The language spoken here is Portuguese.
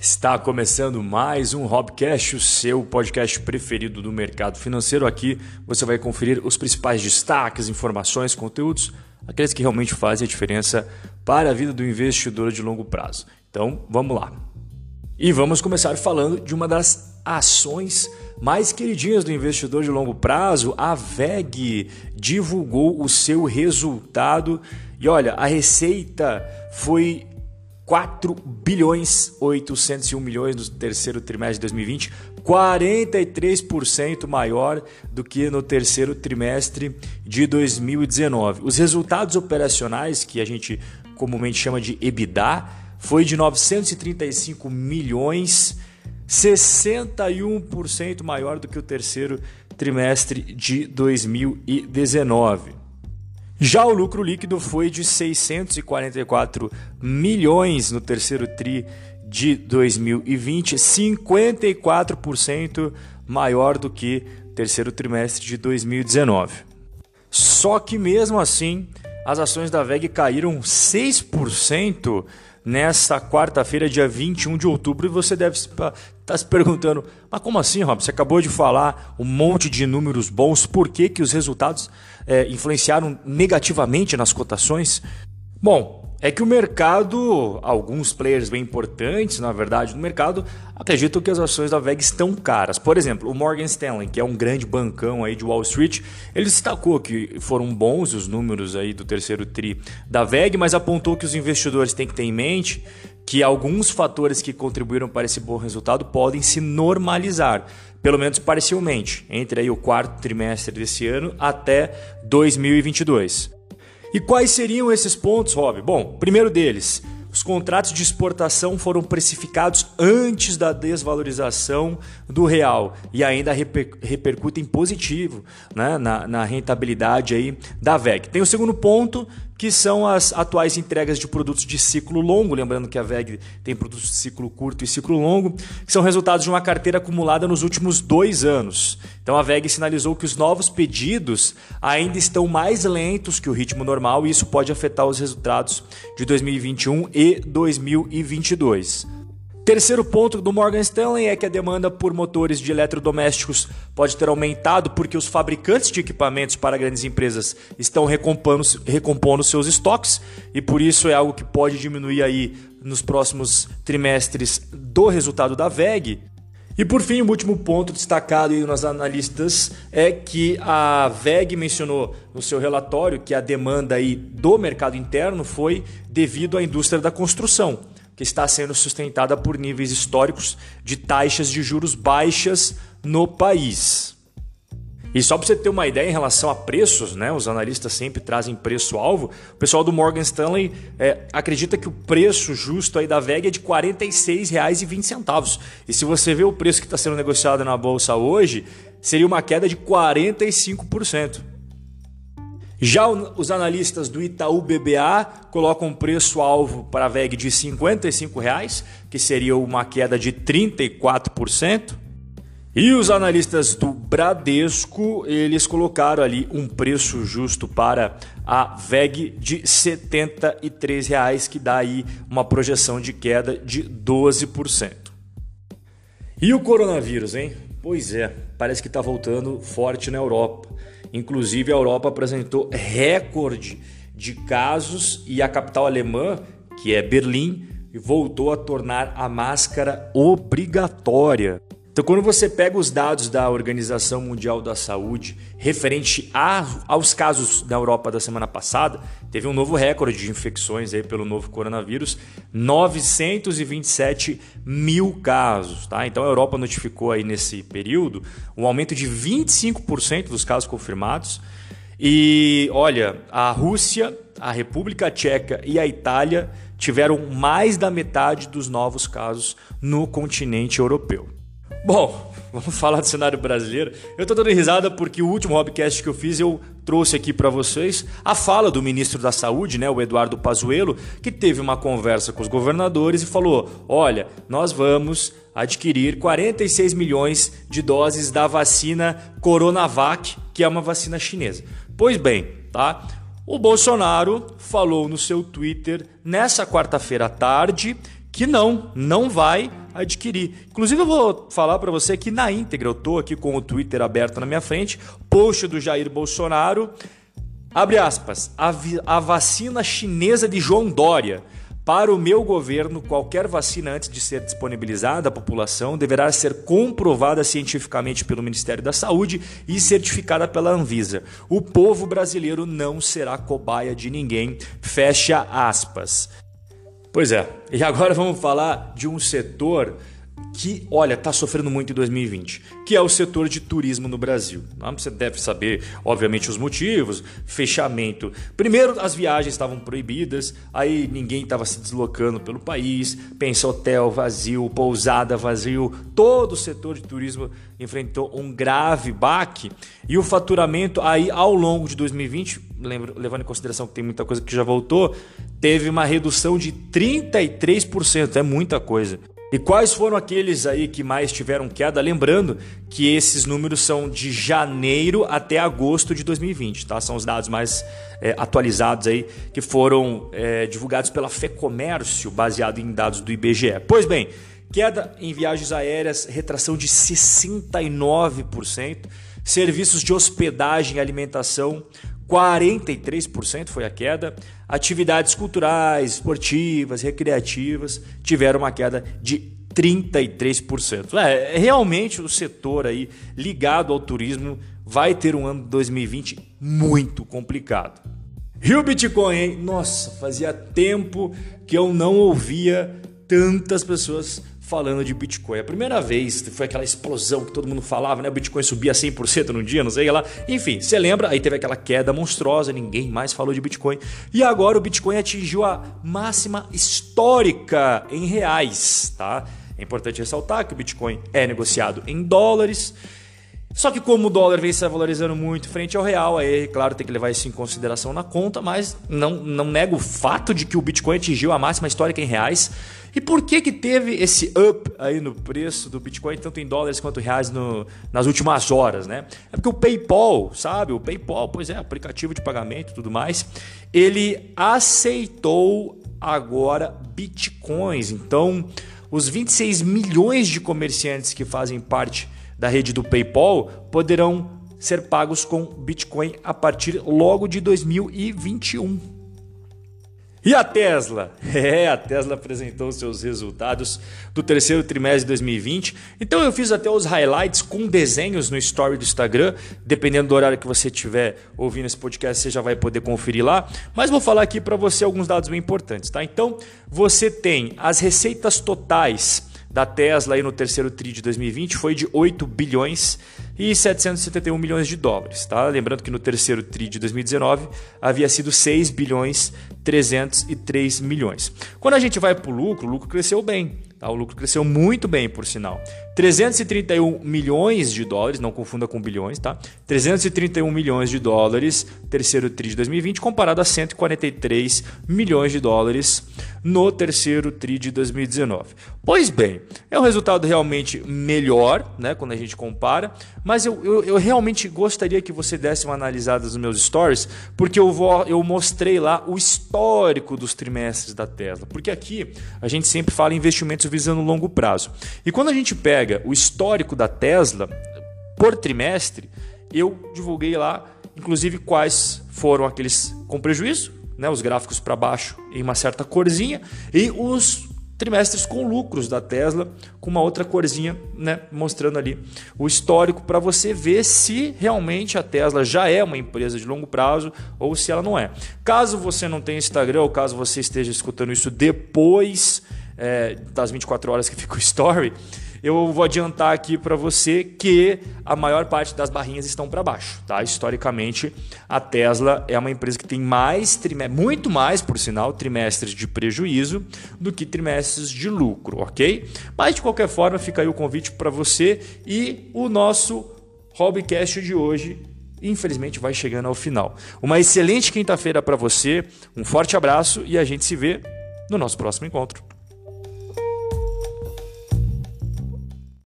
Está começando mais um Hobcast, o seu podcast preferido do mercado financeiro. Aqui você vai conferir os principais destaques, informações, conteúdos, aqueles que realmente fazem a diferença para a vida do investidor de longo prazo. Então, vamos lá. E vamos começar falando de uma das ações mais queridinhas do investidor de longo prazo, a VEG divulgou o seu resultado e olha, a receita foi 4 bilhões 801 milhões no terceiro trimestre de 2020, 43% maior do que no terceiro trimestre de 2019. Os resultados operacionais, que a gente comumente chama de EBITDA, foi de 935 milhões, 61% maior do que o terceiro trimestre de 2019. Já o lucro líquido foi de 644 milhões no terceiro tri de 2020, 54% maior do que terceiro trimestre de 2019. Só que mesmo assim, as ações da VEG caíram 6% nesta quarta-feira, dia 21 de outubro, e você deve estar se perguntando: mas como assim, Rob? Você acabou de falar um monte de números bons, por que, que os resultados é, influenciaram negativamente nas cotações? Bom, é que o mercado, alguns players bem importantes, na verdade, no mercado, acreditam que as ações da VEG estão caras. Por exemplo, o Morgan Stanley, que é um grande bancão aí de Wall Street, ele destacou que foram bons os números aí do terceiro tri da VEG, mas apontou que os investidores têm que ter em mente que alguns fatores que contribuíram para esse bom resultado podem se normalizar, pelo menos parcialmente, entre aí o quarto trimestre desse ano até 2022. E quais seriam esses pontos, Rob? Bom, primeiro deles, os contratos de exportação foram precificados antes da desvalorização do real e ainda reper, repercutem positivo né, na, na rentabilidade aí da VEG. Tem o segundo ponto, que são as atuais entregas de produtos de ciclo longo, lembrando que a VEG tem produtos de ciclo curto e ciclo longo, que são resultados de uma carteira acumulada nos últimos dois anos. Então a VEG sinalizou que os novos pedidos ainda estão mais lentos que o ritmo normal e isso pode afetar os resultados de 2021 e 2022. Terceiro ponto do Morgan Stanley é que a demanda por motores de eletrodomésticos pode ter aumentado porque os fabricantes de equipamentos para grandes empresas estão recompondo, recompondo seus estoques e por isso é algo que pode diminuir aí nos próximos trimestres do resultado da VEG. E por fim, o último ponto destacado aí nos analistas é que a VEG mencionou no seu relatório que a demanda aí do mercado interno foi devido à indústria da construção que está sendo sustentada por níveis históricos de taxas de juros baixas no país. E só para você ter uma ideia em relação a preços, né, os analistas sempre trazem preço-alvo. O pessoal do Morgan Stanley é, acredita que o preço justo aí da VEG é de R$ 46,20. E se você vê o preço que está sendo negociado na bolsa hoje, seria uma queda de 45%. Já os analistas do Itaú BBA colocam um preço-alvo para a VEG de 55 reais, que seria uma queda de 34%. E os analistas do Bradesco, eles colocaram ali um preço justo para a VEG de 73 reais, que dá aí uma projeção de queda de 12%. E o coronavírus, hein? Pois é, parece que está voltando forte na Europa. Inclusive, a Europa apresentou recorde de casos e a capital alemã, que é Berlim, voltou a tornar a máscara obrigatória. Então, quando você pega os dados da Organização Mundial da Saúde referente a, aos casos na Europa da semana passada, teve um novo recorde de infecções aí pelo novo coronavírus, 927 mil casos. Tá? Então, a Europa notificou aí nesse período um aumento de 25% dos casos confirmados. E olha, a Rússia, a República Tcheca e a Itália tiveram mais da metade dos novos casos no continente europeu. Bom, vamos falar do cenário brasileiro. Eu estou dando risada porque o último Hobcast que eu fiz eu trouxe aqui para vocês a fala do ministro da Saúde, né, o Eduardo Pazuello, que teve uma conversa com os governadores e falou: "Olha, nós vamos adquirir 46 milhões de doses da vacina Coronavac, que é uma vacina chinesa". Pois bem, tá? O Bolsonaro falou no seu Twitter nessa quarta-feira à tarde que não, não vai adquirir. Inclusive eu vou falar para você que na íntegra eu tô aqui com o Twitter aberto na minha frente, post do Jair Bolsonaro, abre aspas, a, a vacina chinesa de João Dória para o meu governo, qualquer vacina antes de ser disponibilizada à população deverá ser comprovada cientificamente pelo Ministério da Saúde e certificada pela Anvisa. O povo brasileiro não será cobaia de ninguém. Fecha aspas. Pois é, e agora vamos falar de um setor que, olha, está sofrendo muito em 2020, que é o setor de turismo no Brasil. Você deve saber, obviamente, os motivos, fechamento. Primeiro, as viagens estavam proibidas, aí ninguém estava se deslocando pelo país, pensa hotel vazio, pousada vazio, todo o setor de turismo enfrentou um grave baque e o faturamento aí ao longo de 2020, levando em consideração que tem muita coisa que já voltou, teve uma redução de 33%, é muita coisa. E quais foram aqueles aí que mais tiveram queda? Lembrando que esses números são de janeiro até agosto de 2020, tá? São os dados mais é, atualizados aí que foram é, divulgados pela FEComércio, baseado em dados do IBGE. Pois bem, queda em viagens aéreas, retração de 69%, serviços de hospedagem e alimentação, 43% foi a queda. Atividades culturais, esportivas, recreativas tiveram uma queda de 33%. É, realmente o setor aí ligado ao turismo vai ter um ano de 2020 muito complicado. E o Bitcoin, hein? Nossa, fazia tempo que eu não ouvia tantas pessoas falando de Bitcoin. A primeira vez foi aquela explosão que todo mundo falava, né? O Bitcoin subia 100% no dia, não sei lá. Enfim, você lembra? Aí teve aquela queda monstruosa, ninguém mais falou de Bitcoin. E agora o Bitcoin atingiu a máxima histórica em reais, tá? É importante ressaltar que o Bitcoin é negociado em dólares. Só que como o dólar vem se valorizando muito frente ao real, aí, claro, tem que levar isso em consideração na conta, mas não, não nego o fato de que o Bitcoin atingiu a máxima histórica em reais. E por que que teve esse up aí no preço do Bitcoin, tanto em dólares quanto reais no, nas últimas horas, né? É porque o PayPal, sabe? O PayPal, pois é, aplicativo de pagamento e tudo mais, ele aceitou agora Bitcoins. Então, os 26 milhões de comerciantes que fazem parte da rede do PayPal poderão ser pagos com Bitcoin a partir logo de 2021. E a Tesla? É, a Tesla apresentou seus resultados do terceiro trimestre de 2020. Então eu fiz até os highlights com desenhos no story do Instagram. Dependendo do horário que você estiver ouvindo esse podcast, você já vai poder conferir lá. Mas vou falar aqui para você alguns dados bem importantes, tá? Então, você tem as receitas totais da Tesla aí no terceiro TRI de 2020 foi de 8 bilhões e 771 milhões de dólares. Tá? Lembrando que no terceiro TRI de 2019 havia sido 6 bilhões 303 milhões. Quando a gente vai para o lucro, o lucro cresceu bem. Tá? O lucro cresceu muito bem, por sinal. 331 milhões de dólares, não confunda com bilhões, tá? 331 milhões de dólares, terceiro TRI de 2020, comparado a 143 milhões de dólares no terceiro TRI de 2019. Pois bem, é um resultado realmente melhor, né, quando a gente compara, mas eu, eu, eu realmente gostaria que você desse uma analisada nos meus stories, porque eu, vou, eu mostrei lá o histórico dos trimestres da Tesla, porque aqui a gente sempre fala em investimentos visando longo prazo. E quando a gente pega o histórico da Tesla por trimestre, eu divulguei lá, inclusive, quais foram aqueles com prejuízo, né, os gráficos para baixo em uma certa corzinha, e os trimestres com lucros da Tesla, com uma outra corzinha, né, mostrando ali o histórico para você ver se realmente a Tesla já é uma empresa de longo prazo ou se ela não é. Caso você não tenha Instagram ou caso você esteja escutando isso depois é, das 24 horas que fica o story, eu vou adiantar aqui para você que a maior parte das barrinhas estão para baixo, tá? Historicamente, a Tesla é uma empresa que tem mais muito mais, por sinal, trimestres de prejuízo do que trimestres de lucro, ok? Mas de qualquer forma, fica aí o convite para você e o nosso Hobbycast de hoje infelizmente vai chegando ao final. Uma excelente quinta-feira para você, um forte abraço e a gente se vê no nosso próximo encontro.